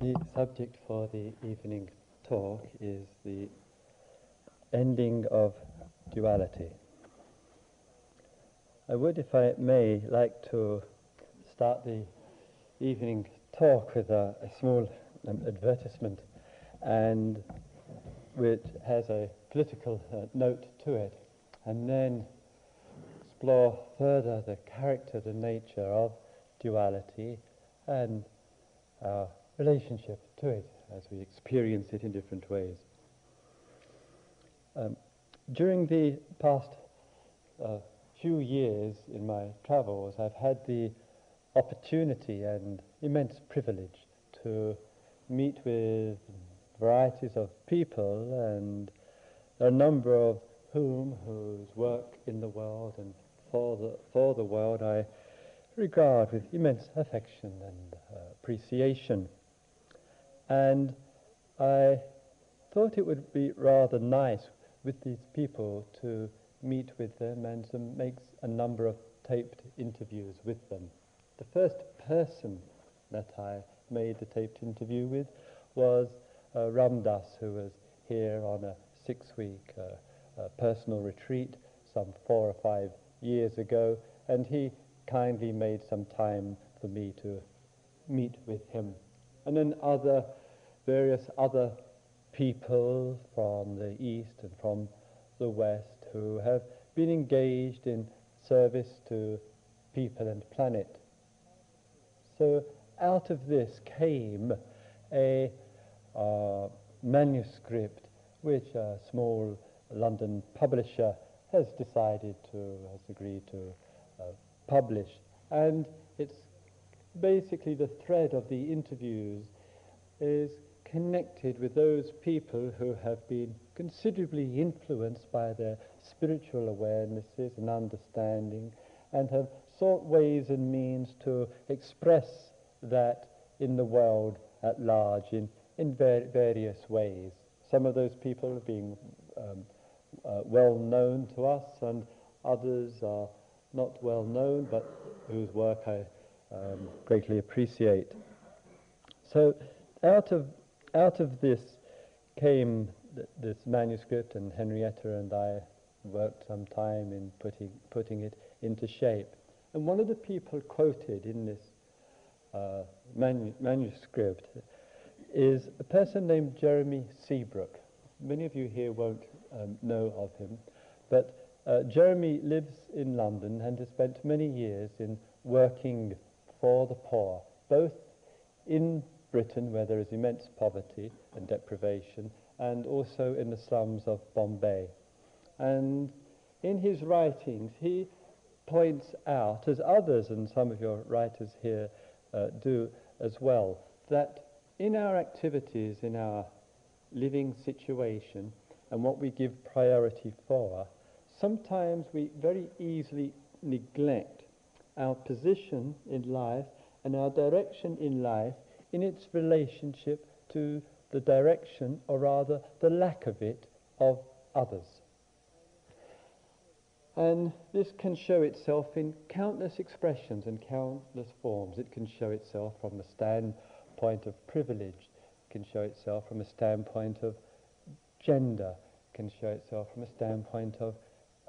The subject for the evening talk is the ending of duality. I would, if I may, like to start the evening talk with a, a small um, advertisement, and which has a political uh, note to it, and then explore further the character, the nature of duality, and relationship to it as we experience it in different ways. Um, during the past uh, few years in my travels, I've had the opportunity and immense privilege to meet with varieties of people and a number of whom whose work in the world and for the, for the world I regard with immense affection and uh, appreciation. And I thought it would be rather nice with these people to meet with them and to make a number of taped interviews with them. The first person that I made the taped interview with was uh, Ram Dass, who was here on a six-week uh, uh, personal retreat some four or five years ago, and he kindly made some time for me to meet with him. And then other various other people from the east and from the west who have been engaged in service to people and planet. So out of this came a uh, manuscript which a small London publisher has decided to, has agreed to uh, publish. And basically the thread of the interviews is connected with those people who have been considerably influenced by their spiritual awarenesses and understanding and have sought ways and means to express that in the world at large in, in ver- various ways. Some of those people being um, uh, well known to us and others are not well known but whose work I um, greatly appreciate. So out of out of this came th- this manuscript, and Henrietta and I worked some time in putting, putting it into shape. And one of the people quoted in this uh, manu- manuscript is a person named Jeremy Seabrook. Many of you here won't um, know of him, but uh, Jeremy lives in London and has spent many years in working for the poor, both in Britain, where there is immense poverty and deprivation, and also in the slums of Bombay. And in his writings, he points out, as others and some of your writers here uh, do as well, that in our activities, in our living situation, and what we give priority for, sometimes we very easily neglect our position in life and our direction in life in its relationship to the direction, or rather the lack of it, of others. And this can show itself in countless expressions and countless forms. It can show itself from a standpoint of privilege, it can show itself from a standpoint of gender, it can show itself from a standpoint of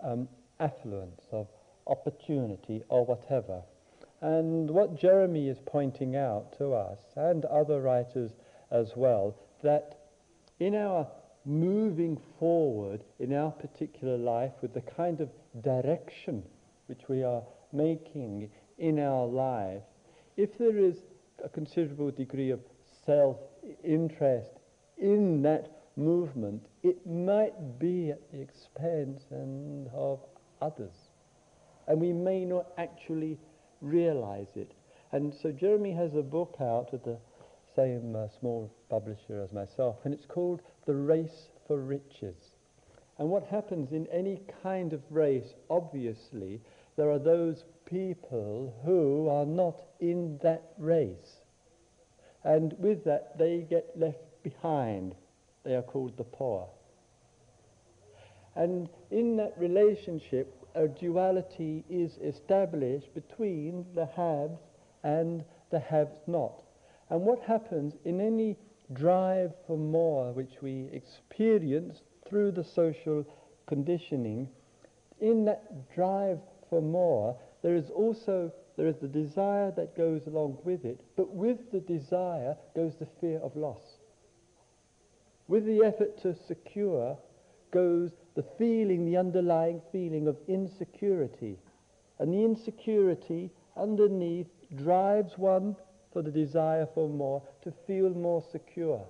um, affluence, of opportunity, or whatever. And what Jeremy is pointing out to us, and other writers as well, that in our moving forward in our particular life with the kind of direction which we are making in our life, if there is a considerable degree of self-interest in that movement, it might be at the expense and of others. And we may not actually realize it. And so Jeremy has a book out with the same uh, small publisher as myself, and it's called The Race for Riches. And what happens in any kind of race, obviously, there are those people who are not in that race. And with that, they get left behind. They are called the poor. And in that relationship, a duality is established between the haves and the have not. And what happens in any drive for more which we experience through the social conditioning, in that drive for more, there is also there is the desire that goes along with it, but with the desire goes the fear of loss. With the effort to secure goes the feeling, the underlying feeling of insecurity. And the insecurity underneath drives one for the desire for more, to feel more secure.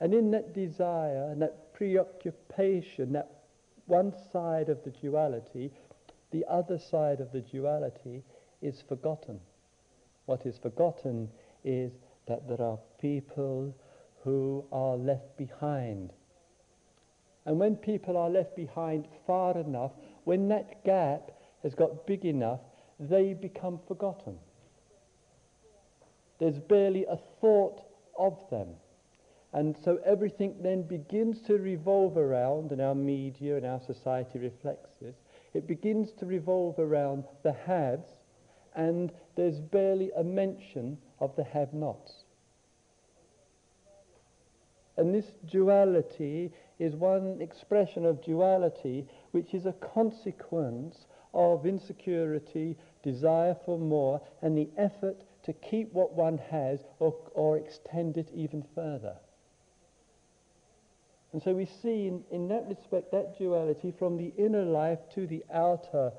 And in that desire and that preoccupation, that one side of the duality, the other side of the duality is forgotten. What is forgotten is that there are people who are left behind. And when people are left behind far enough, when that gap has got big enough, they become forgotten. There's barely a thought of them. And so everything then begins to revolve around, and our media and our society reflects this, it begins to revolve around the haves, and there's barely a mention of the have-nots. And this duality is one expression of duality which is a consequence of insecurity, desire for more, and the effort to keep what one has or, or extend it even further. And so we see in, in that respect that duality from the inner life to the outer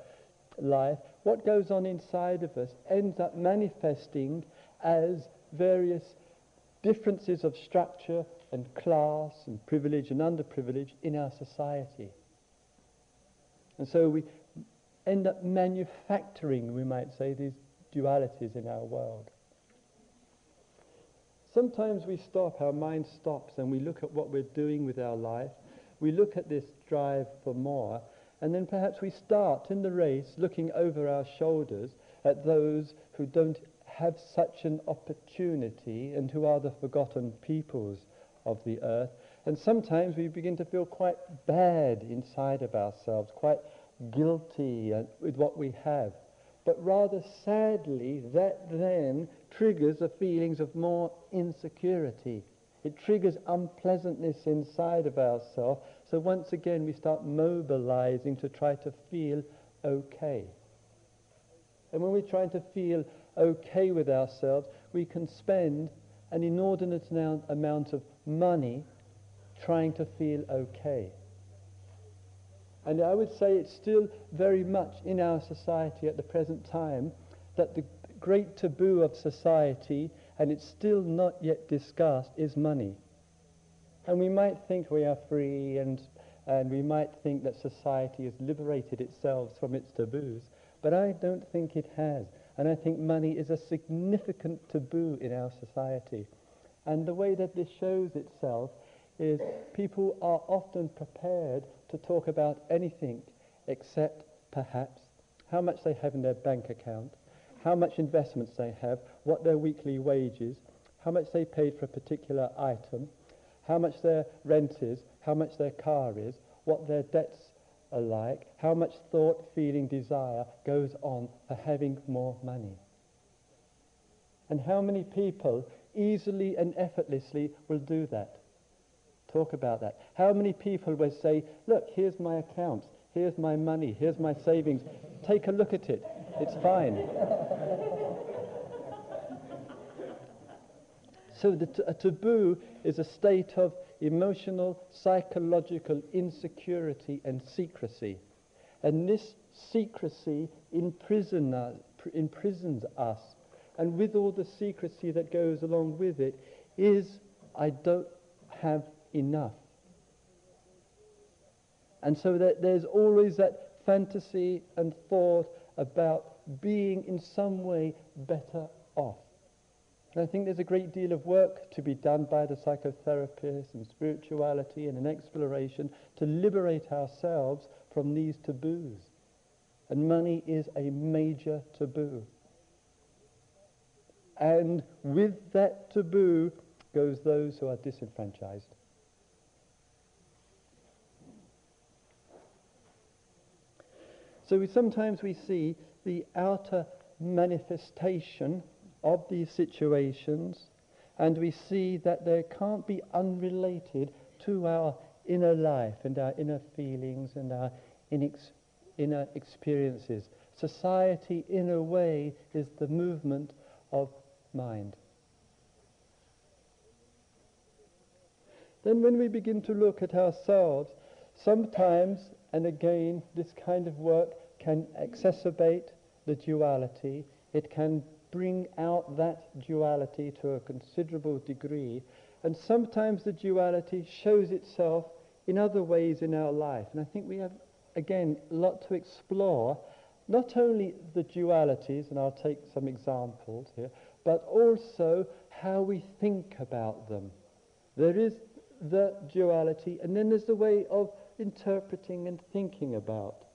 life. What goes on inside of us ends up manifesting as various differences of structure and class and privilege and underprivilege in our society. And so we end up manufacturing, we might say, these dualities in our world. Sometimes we stop, our mind stops, and we look at what we're doing with our life. We look at this drive for more, and then perhaps we start in the race looking over our shoulders at those who don't have such an opportunity and who are the forgotten peoples of the earth. And sometimes we begin to feel quite bad inside of ourselves, quite guilty uh, with what we have. But rather sadly, that then triggers the feelings of more insecurity. It triggers unpleasantness inside of ourselves. So once again, we start mobilizing to try to feel okay. And when we're trying to feel okay with ourselves, we can spend an inordinate amount of money trying to feel okay. And I would say it's still very much in our society at the present time that the great taboo of society, and it's still not yet discussed, is money. And we might think we are free and, and we might think that society has liberated itself from its taboos, but I don't think it has. And I think money is a significant taboo in our society. And the way that this shows itself is people are often prepared to talk about anything except perhaps how much they have in their bank account, how much investments they have, what their weekly wages, how much they paid for a particular item, how much their rent is, how much their car is, what their debts are like, how much thought, feeling, desire goes on for having more money. And how many people easily and effortlessly will do that? talk about that. How many people will say, look, here's my account, here's my money, here's my savings. Take a look at it. It's fine. so the t- a taboo is a state of emotional, psychological insecurity and secrecy. And this secrecy imprison us, pr- imprisons us. And with all the secrecy that goes along with it is, I don't have enough. And so that there's always that fantasy and thought about being in some way better off. And I think there's a great deal of work to be done by the psychotherapists and spirituality and an exploration to liberate ourselves from these taboos. And money is a major taboo. And with that taboo goes those who are disenfranchised. So we, sometimes we see the outer manifestation of these situations and we see that they can't be unrelated to our inner life and our inner feelings and our inner experiences. Society, in a way, is the movement of mind. Then, when we begin to look at ourselves, sometimes and again, this kind of work can exacerbate the duality. It can bring out that duality to a considerable degree. And sometimes the duality shows itself in other ways in our life. And I think we have, again, a lot to explore. Not only the dualities, and I'll take some examples here, but also how we think about them. There is the duality, and then there's the way of interpreting and thinking about.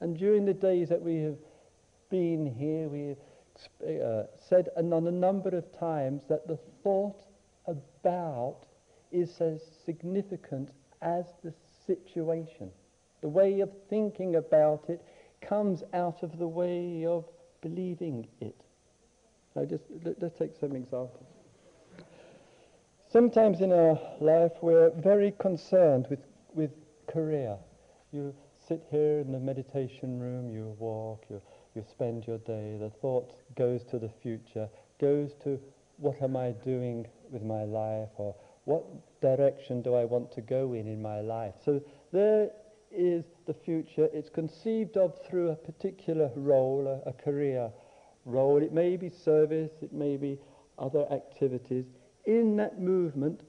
And during the days that we have been here, we have uh, said on a number of times that the thought about is as significant as the situation. The way of thinking about it comes out of the way of believing it. Now, just let, us take some examples. Sometimes in our life we're very concerned with, with career. You sit here in the meditation room, you walk, you, you spend your day, the thought goes to the future, goes to what am I doing with my life or what direction do I want to go in in my life. So there is the future. It's conceived of through a particular role, a, a career role. It may be service, it may be other activities. In that movement,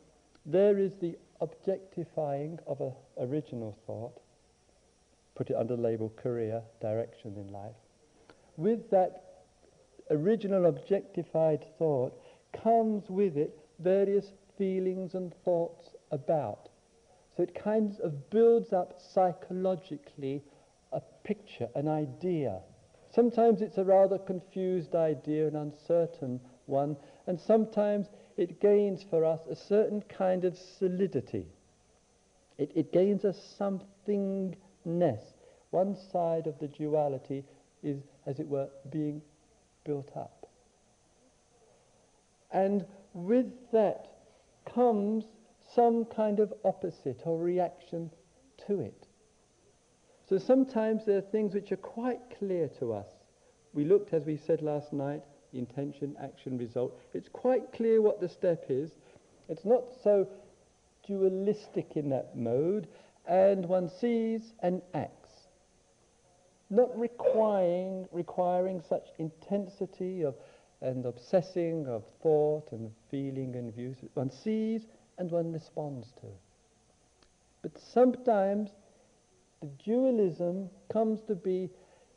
there is the objectifying of an original thought, put it under the label career, direction in life. With that original objectified thought comes with it various feelings and thoughts about. So it kind of builds up psychologically a picture, an idea. Sometimes it's a rather confused idea, an uncertain one, and sometimes it gains for us a certain kind of solidity. It, it gains a somethingness. One side of the duality is, as it were, being built up. And with that comes some kind of opposite or reaction to it. So sometimes there are things which are quite clear to us. We looked, as we said last night, intention, action, result. It's quite clear what the step is. It's not so dualistic in that mode, and one sees and acts. Not requiring, requiring such intensity of and obsessing of thought and feeling and views. One sees and one responds to. But sometimes the dualism comes to be,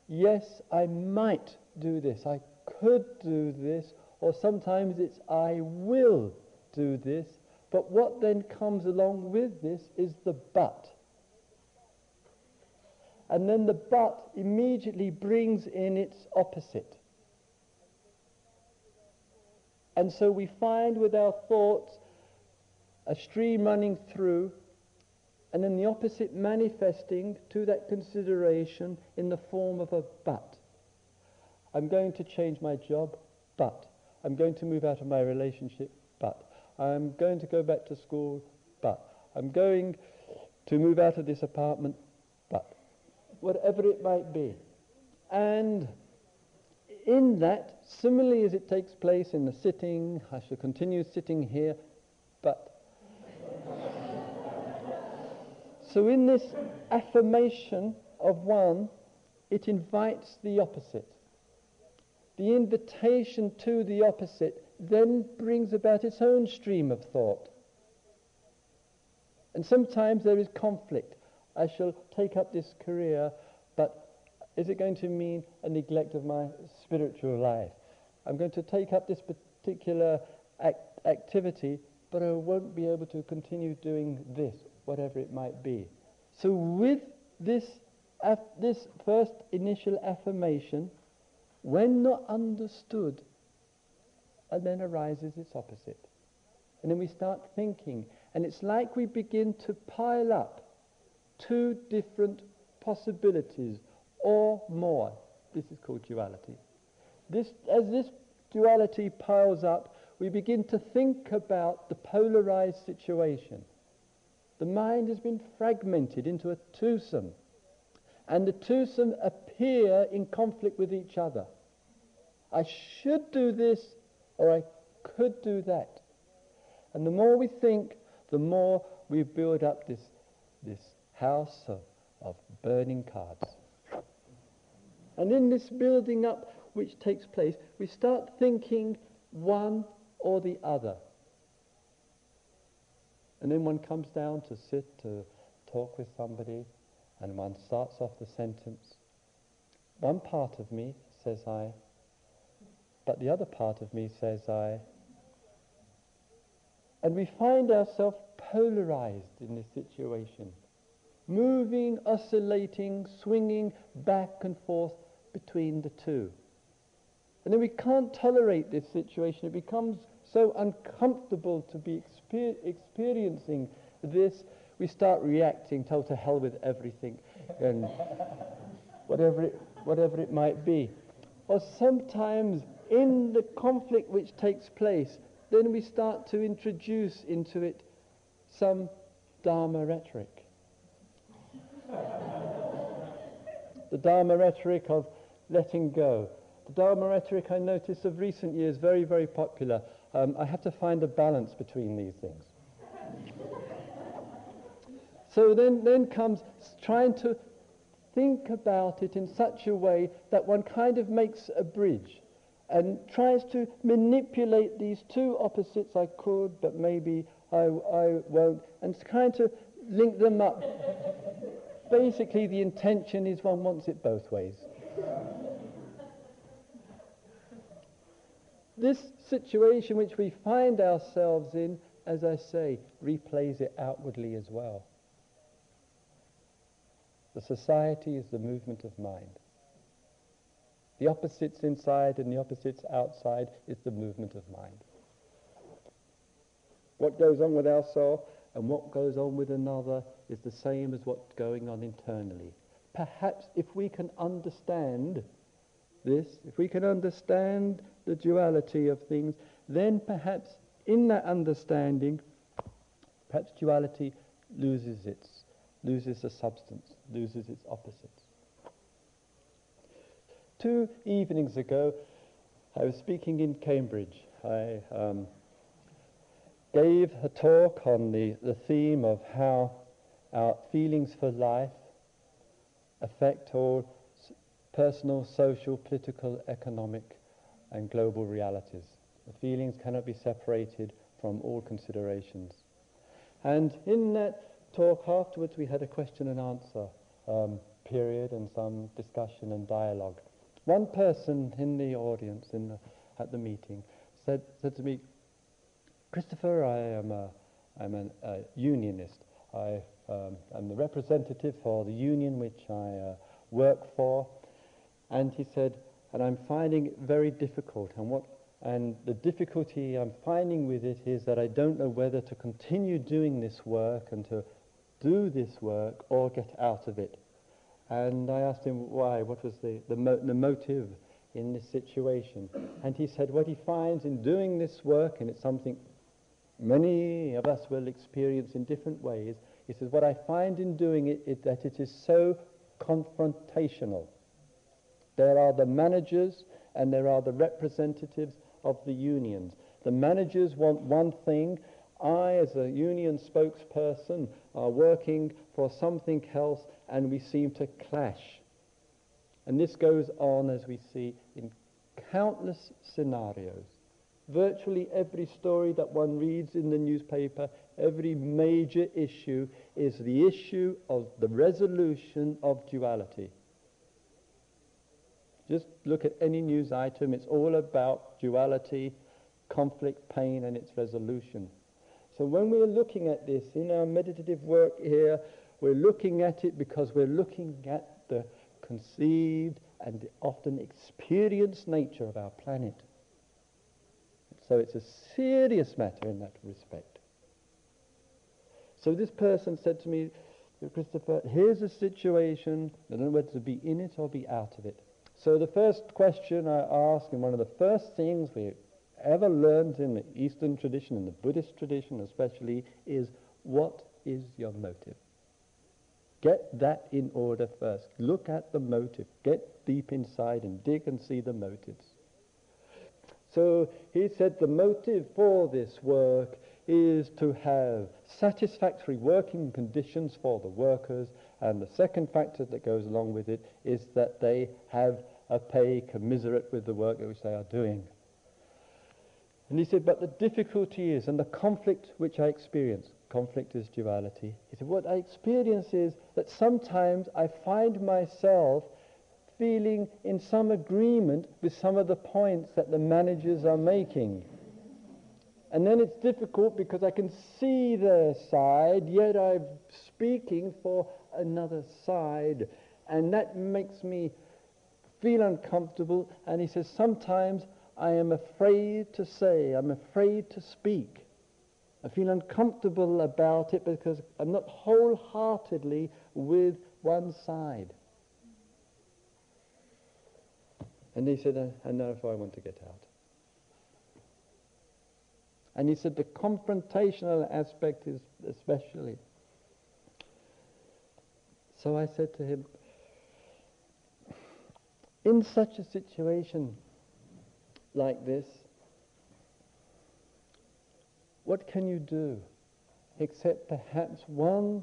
yes, I might do this, I could do this, or sometimes it's I will do this, but what then comes along with this is the but. And then the but immediately brings in its opposite. And so we find with our thoughts a stream running through, and then the opposite manifesting to that consideration in the form of a but. I'm going to change my job, but. I'm going to move out of my relationship, but. I'm going to go back to school, but. I'm going to move out of this apartment, but. Whatever it might be. And in that, similarly as it takes place in the sitting, I shall continue sitting here, but. so in this affirmation of one, it invites the opposite. The invitation to the opposite then brings about its own stream of thought. And sometimes there is conflict. I shall take up this career, but is it going to mean a neglect of my spiritual life? I'm going to take up this particular act- activity, but I won't be able to continue doing this, whatever it might be. So with this, this first initial affirmation, when not understood, and then arises its opposite. And then we start thinking, and it's like we begin to pile up two different possibilities or more. This is called duality. This, as this duality piles up, we begin to think about the polarized situation. The mind has been fragmented into a twosome, and the twosome appear in conflict with each other. I should do this, or I could do that. And the more we think, the more we build up this, this house of, of burning cards. And in this building up which takes place, we start thinking one or the other. And then one comes down to sit to talk with somebody, and one starts off the sentence. One part of me says I, but the other part of me says I. And we find ourselves polarized in this situation, moving, oscillating, swinging back and forth between the two. And then we can't tolerate this situation. It becomes so uncomfortable to be exper- experiencing this. We start reacting, tell to hell with everything, and whatever it, whatever it might be. Or sometimes in the conflict which takes place, then we start to introduce into it some Dharma rhetoric. The Dharma rhetoric of letting go. The Dharma rhetoric I notice of recent years very, very popular. Um, I have to find a balance between these things. so then, then comes trying to think about it in such a way that one kind of makes a bridge and tries to manipulate these two opposites I could, but maybe I, I won't, and trying to link them up. Basically, the intention is one wants it both ways. this situation which we find ourselves in, as I say, replays it outwardly as well. The society is the movement of mind. The opposites inside and the opposites outside is the movement of mind. What goes on with our soul and what goes on with another is the same as what's going on internally. Perhaps if we can understand this, if we can understand the duality of things, then perhaps in that understanding, perhaps duality loses its, loses the substance, loses its opposites. Two evenings ago, I was speaking in Cambridge. I um, gave a talk on the, the theme of how our feelings for life affect all personal, social, political, economic, and global realities. The feelings cannot be separated from all considerations. And in that talk afterwards, we had a question and answer um, period and some discussion and dialogue. One person in the audience in the, at the meeting said, said to me, Christopher, I am a, I'm an, a unionist. I um, am the representative for the union which I uh, work for. And he said, and I'm finding it very difficult. And, what, and the difficulty I'm finding with it is that I don't know whether to continue doing this work and to do this work or get out of it. And I asked him why, what was the, the, mo- the motive in this situation. And he said what he finds in doing this work, and it's something many of us will experience in different ways, he says, what I find in doing it is that it is so confrontational. There are the managers and there are the representatives of the unions. The managers want one thing. I, as a union spokesperson, are working for something else and we seem to clash. And this goes on, as we see, in countless scenarios. Virtually every story that one reads in the newspaper, every major issue, is the issue of the resolution of duality. Just look at any news item, it's all about duality, conflict, pain, and its resolution. So when we're looking at this in our meditative work here, we're looking at it because we're looking at the conceived and often experienced nature of our planet. So it's a serious matter in that respect. So this person said to me, Christopher, here's a situation, I don't know whether to be in it or be out of it. So the first question I ask, and one of the first things we ever learned in the Eastern tradition, in the Buddhist tradition especially, is what is your motive? Get that in order first. Look at the motive. Get deep inside and dig and see the motives. So he said the motive for this work is to have satisfactory working conditions for the workers, and the second factor that goes along with it is that they have a pay commiserate with the work which they are doing. And he said, but the difficulty is, and the conflict which I experience, conflict is duality. He said, what I experience is that sometimes I find myself feeling in some agreement with some of the points that the managers are making. And then it's difficult because I can see their side, yet I'm speaking for another side. And that makes me feel uncomfortable. And he says, sometimes I am afraid to say, I'm afraid to speak. I feel uncomfortable about it because I'm not wholeheartedly with one side. And he said, uh, and therefore I want to get out. And he said the confrontational aspect is especially. So I said to him, in such a situation like this, what can you do except perhaps one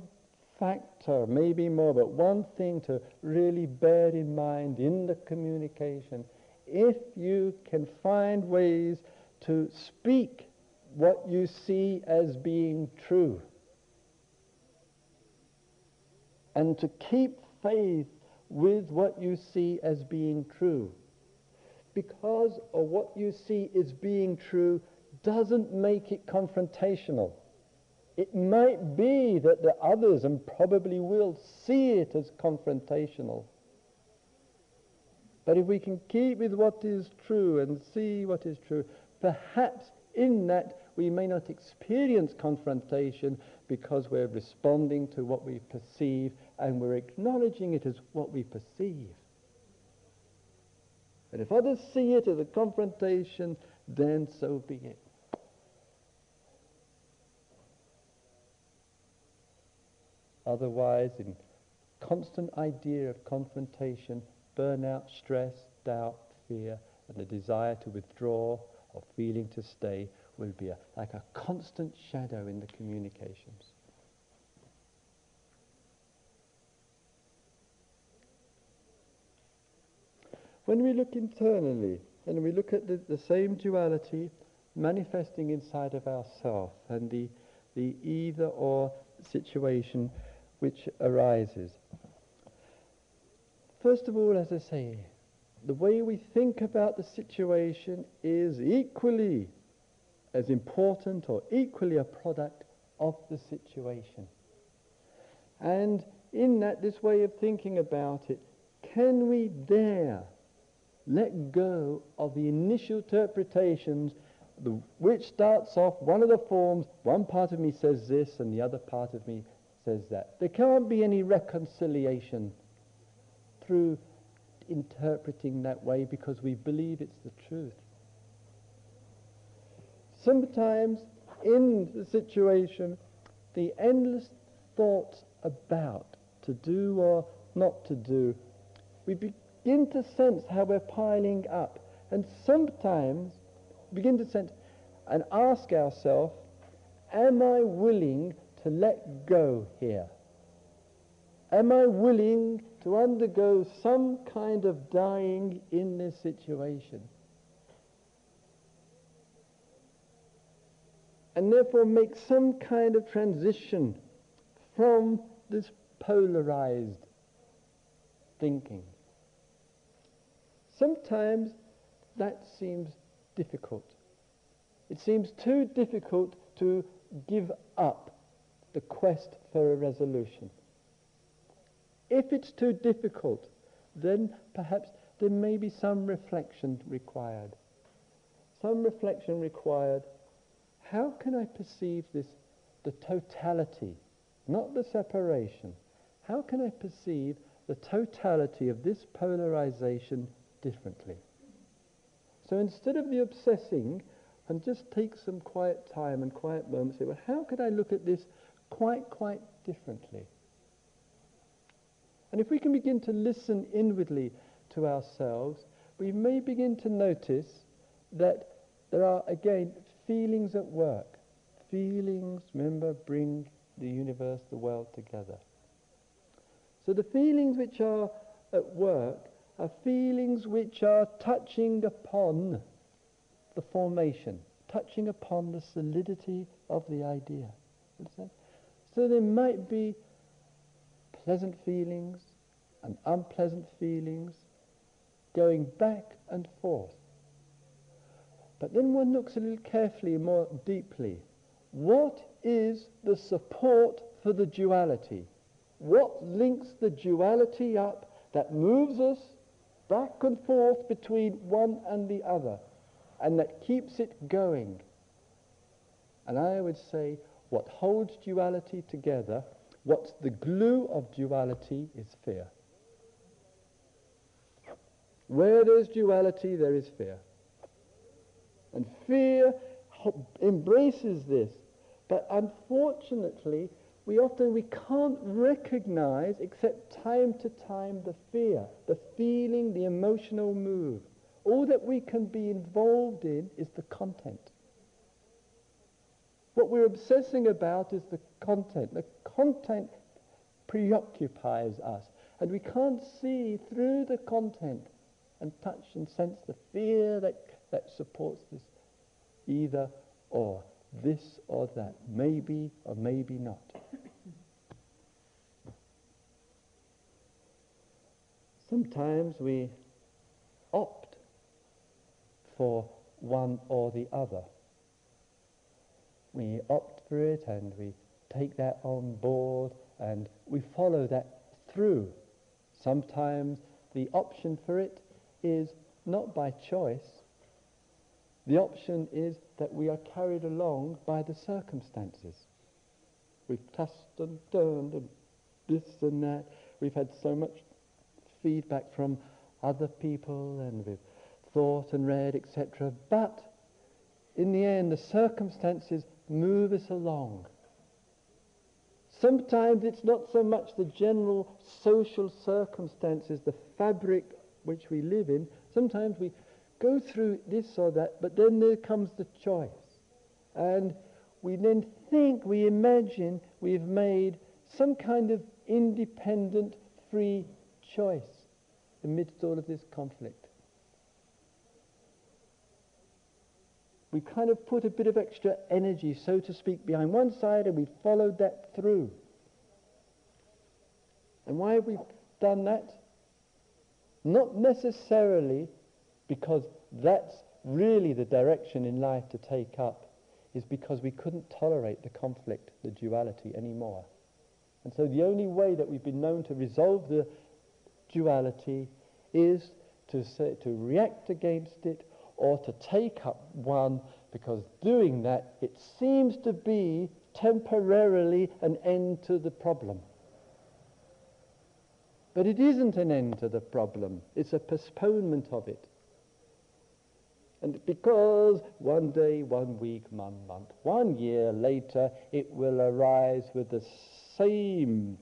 factor, maybe more, but one thing to really bear in mind in the communication. If you can find ways to speak what you see as being true. And to keep faith with what you see as being true. Because of what you see as being true doesn't make it confrontational. It might be that the others, and probably will, see it as confrontational. But if we can keep with what is true and see what is true, perhaps in that we may not experience confrontation because we're responding to what we perceive and we're acknowledging it as what we perceive. And if others see it as a confrontation, then so be it. Otherwise, in constant idea of confrontation, burnout, stress, doubt, fear, and the desire to withdraw or feeling to stay will be a, like a constant shadow in the communications. When we look internally and we look at the, the same duality manifesting inside of ourself and the, the either or situation which arises. First of all, as I say, the way we think about the situation is equally as important or equally a product of the situation. And in that, this way of thinking about it, can we dare let go of the initial interpretations the, which starts off one of the forms, one part of me says this and the other part of me says that. There can't be any reconciliation through interpreting that way because we believe it's the truth. Sometimes in the situation, the endless thoughts about to do or not to do, we begin to sense how we're piling up. And sometimes begin to sense and ask ourselves, am I willing to let go here? Am I willing to undergo some kind of dying in this situation? And therefore make some kind of transition from this polarized thinking. Sometimes that seems difficult. It seems too difficult to give up the quest for a resolution. If it's too difficult, then perhaps there may be some reflection required. Some reflection required. How can I perceive this, the totality, not the separation? How can I perceive the totality of this polarization differently? So instead of the obsessing and just take some quiet time and quiet moments. Say, well, how could I look at this quite, quite differently? And if we can begin to listen inwardly to ourselves, we may begin to notice that there are, again, feelings at work. Feelings, remember, bring the universe, the world together. So the feelings which are at work are feelings which are touching upon the formation, touching upon the solidity of the idea. Understand? So there might be pleasant feelings and unpleasant feelings going back and forth. But then one looks a little carefully, more deeply. What is the support for the duality? What links the duality up that moves us back and forth between one and the other and that keeps it going? And I would say what holds duality together, what's the glue of duality is fear. Where there's duality, there is fear. And fear embraces this. But unfortunately, we often we can't recognize, except time to time, the fear, the feeling, the emotional move. All that we can be involved in is the content. What we're obsessing about is the content. The content preoccupies us. And we can't see through the content and touch and sense the fear that, that supports this either or, this or that, maybe or maybe not. Sometimes we opt for one or the other. We opt for it and we take that on board and we follow that through. Sometimes the option for it is not by choice. The option is that we are carried along by the circumstances. We've tossed and turned and this and that. We've had so much feedback from other people and we've thought and read, etc. But in the end, the circumstances move us along. Sometimes it's not so much the general social circumstances, the fabric which we live in, sometimes we go through this or that, but then there comes the choice. And we then think, we imagine we've made some kind of independent, free choice amidst all of this conflict. We kind of put a bit of extra energy, so to speak, behind one side and we followed that through. And why have we done that? Not necessarily because that's really the direction in life to take up, is because we couldn't tolerate the conflict, the duality anymore. And so the only way that we've been known to resolve the duality is to, say, to react against it or to take up one because doing that it seems to be temporarily an end to the problem. But it isn't an end to the problem. It's a postponement of it. And because one day, one week, one month, one year later, it will arise with the same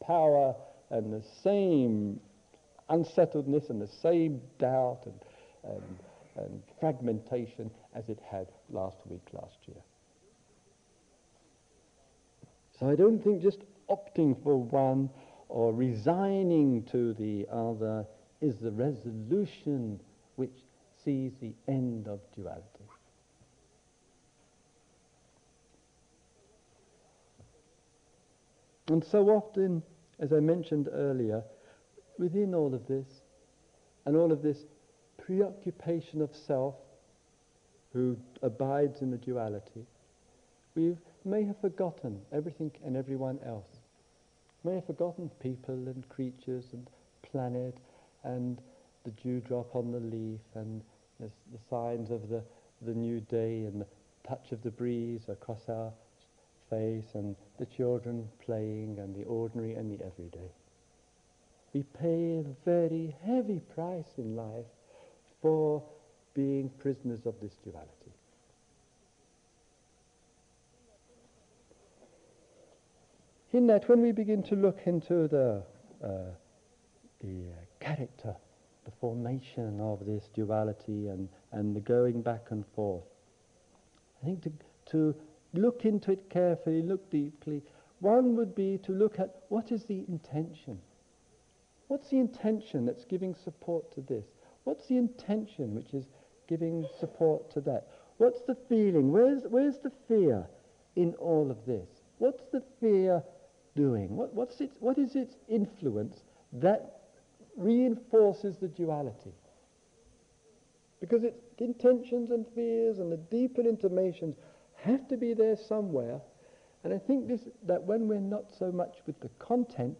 power and the same unsettledness and the same doubt and, and, and fragmentation as it had last week, last year. So I don't think just opting for one or resigning to the other is the resolution which sees the end of duality. And so often, as I mentioned earlier, within all of this, and all of this preoccupation of self, who abides in the duality, we may have forgotten everything and everyone else may have forgotten people and creatures and planet and the dewdrop on the leaf and the signs of the, the new day and the touch of the breeze across our face and the children playing and the ordinary and the everyday. We pay a very heavy price in life for being prisoners of this duality. In that, when we begin to look into the, uh, the character the formation of this duality and, and the going back and forth, I think to, to look into it carefully, look deeply, one would be to look at what is the intention. What's the intention that's giving support to this? What's the intention which is giving support to that? What's the feeling? Where's, where's the fear in all of this? What's the fear doing? What, what's its, what is its influence that reinforces the duality? Because its intentions and fears and the deeper intimations have to be there somewhere. And I think this, that when we're not so much with the content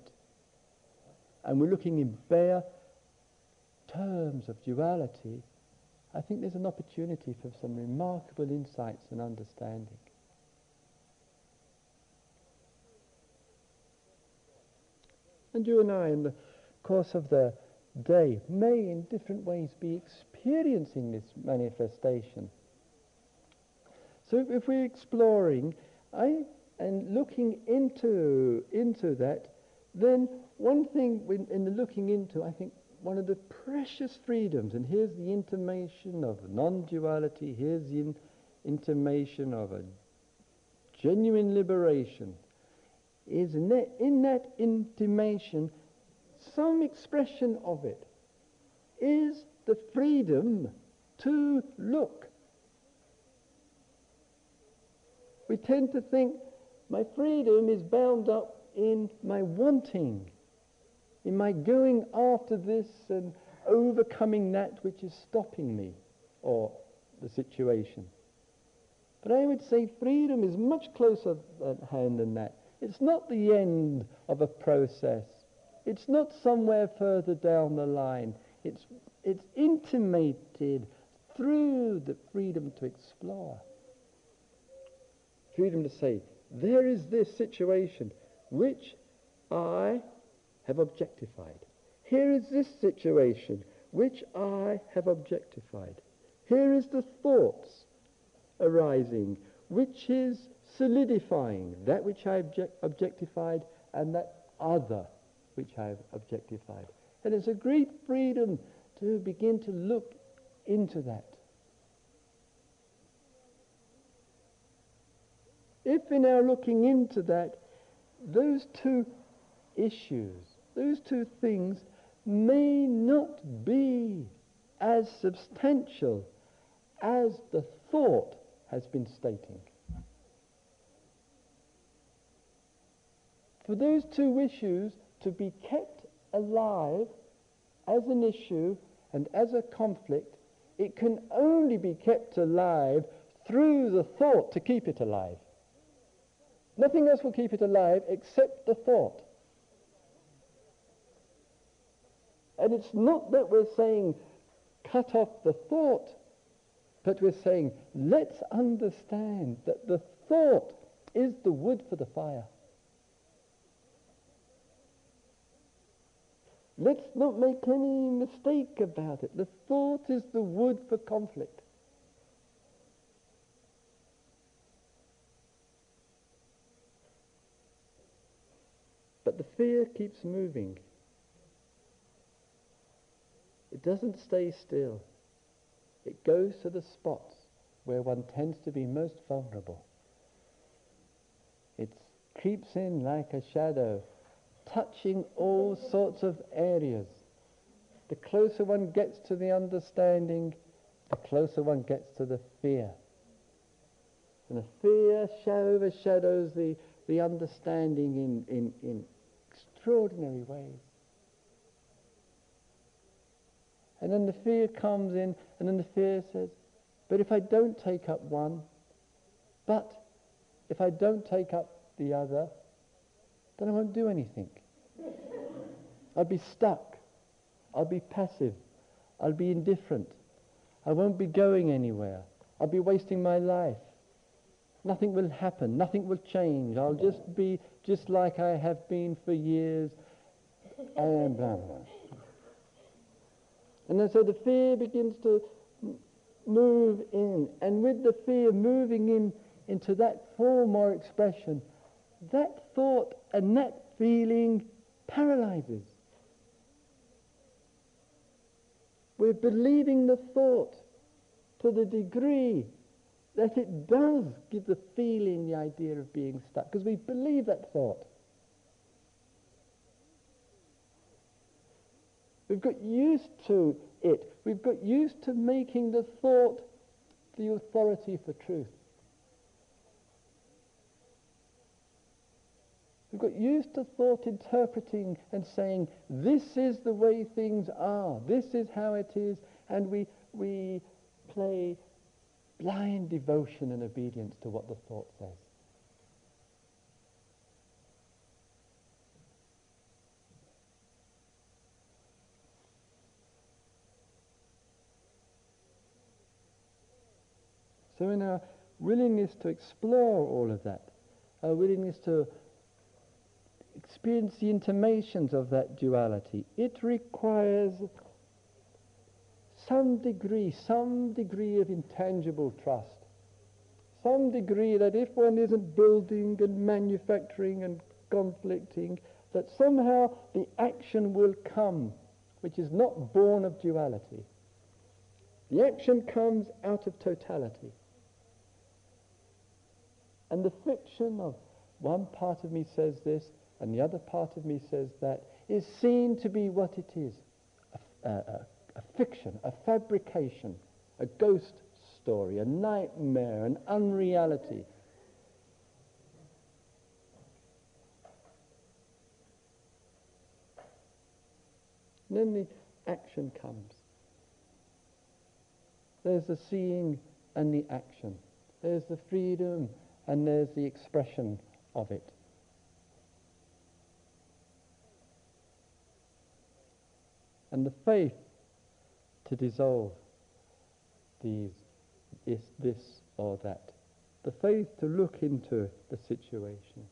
and we're looking in bare terms of duality, I think there's an opportunity for some remarkable insights and understanding. And you and I, in the course of the day, may in different ways be experiencing this manifestation. So if we're exploring I, and looking into, into that, then one thing in, in the looking into, I think one of the precious freedoms, and here's the intimation of non-duality, here's the in, intimation of a genuine liberation, is in that, in that intimation, some expression of it is the freedom to look. We tend to think my freedom is bound up in my wanting in my going after this and overcoming that which is stopping me or the situation. But I would say freedom is much closer at hand than that. It's not the end of a process. It's not somewhere further down the line. It's, it's intimated through the freedom to explore. Freedom to say, there is this situation which I have objectified. Here is this situation which I have objectified. Here is the thoughts arising which is solidifying that which I object- objectified and that other which I have objectified. And it's a great freedom to begin to look into that. If in our looking into that, those two issues those two things may not be as substantial as the thought has been stating. For those two issues to be kept alive as an issue and as a conflict, it can only be kept alive through the thought to keep it alive. Nothing else will keep it alive except the thought. And it's not that we're saying cut off the thought, but we're saying let's understand that the thought is the wood for the fire. Let's not make any mistake about it. The thought is the wood for conflict. But the fear keeps moving. It doesn't stay still. It goes to the spots where one tends to be most vulnerable. It creeps in like a shadow, touching all sorts of areas. The closer one gets to the understanding, the closer one gets to the fear. And the fear overshadows the, the understanding in, in, in extraordinary ways. And then the fear comes in, and then the fear says, but if I don't take up one, but if I don't take up the other, then I won't do anything. I'll be stuck. I'll be passive. I'll be indifferent. I won't be going anywhere. I'll be wasting my life. Nothing will happen. Nothing will change. I'll just be just like I have been for years. And blah, blah. And then so the fear begins to move in. And with the fear moving in into that form or expression, that thought and that feeling paralyzes. We're believing the thought to the degree that it does give the feeling the idea of being stuck, because we believe that thought. We've got used to it. We've got used to making the thought the authority for truth. We've got used to thought interpreting and saying, this is the way things are, this is how it is, and we, we play blind devotion and obedience to what the thought says. So in our willingness to explore all of that, our willingness to experience the intimations of that duality, it requires some degree, some degree of intangible trust. Some degree that if one isn't building and manufacturing and conflicting, that somehow the action will come, which is not born of duality. The action comes out of totality. And the fiction of one part of me says this and the other part of me says that is seen to be what it is a, a, a fiction, a fabrication, a ghost story, a nightmare, an unreality. And then the action comes. There's the seeing and the action. There's the freedom and there's the expression of it. And the faith to dissolve these, this, this or that. The faith to look into the situation.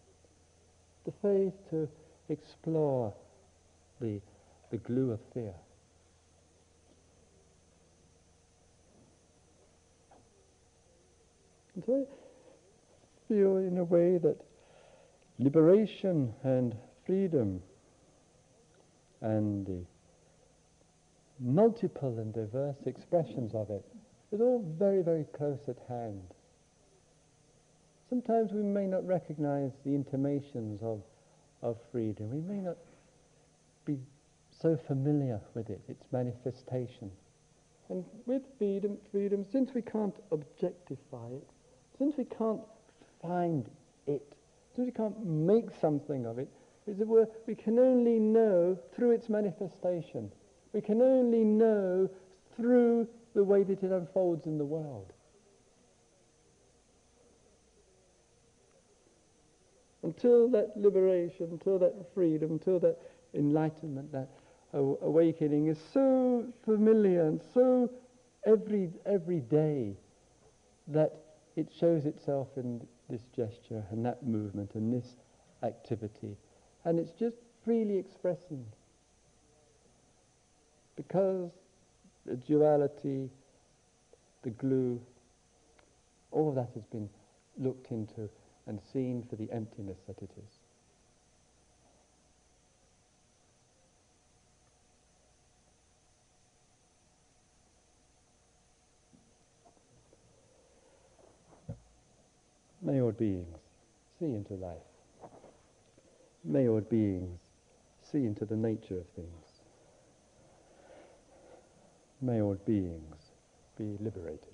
The faith to explore the, the glue of fear. And so I feel in a way that liberation and freedom and the multiple and diverse expressions of it. It's all very, very close at hand. Sometimes we may not recognize the intimations of, of freedom. We may not be so familiar with it, its manifestation. And with freedom, freedom, since we can't objectify it, since we can't find it, since we can't make something of it, as it were, we can only know through its manifestation. We can only know through the way that it unfolds in the world. Until that liberation, until that freedom, until that enlightenment, that awakening is so familiar and so every, every day that it shows itself in this gesture and that movement and this activity. And it's just freely expressing because the duality, the glue, all of that has been looked into and seen for the emptiness that it is. May all beings see into life. May all beings see into the nature of things. May all beings be liberated.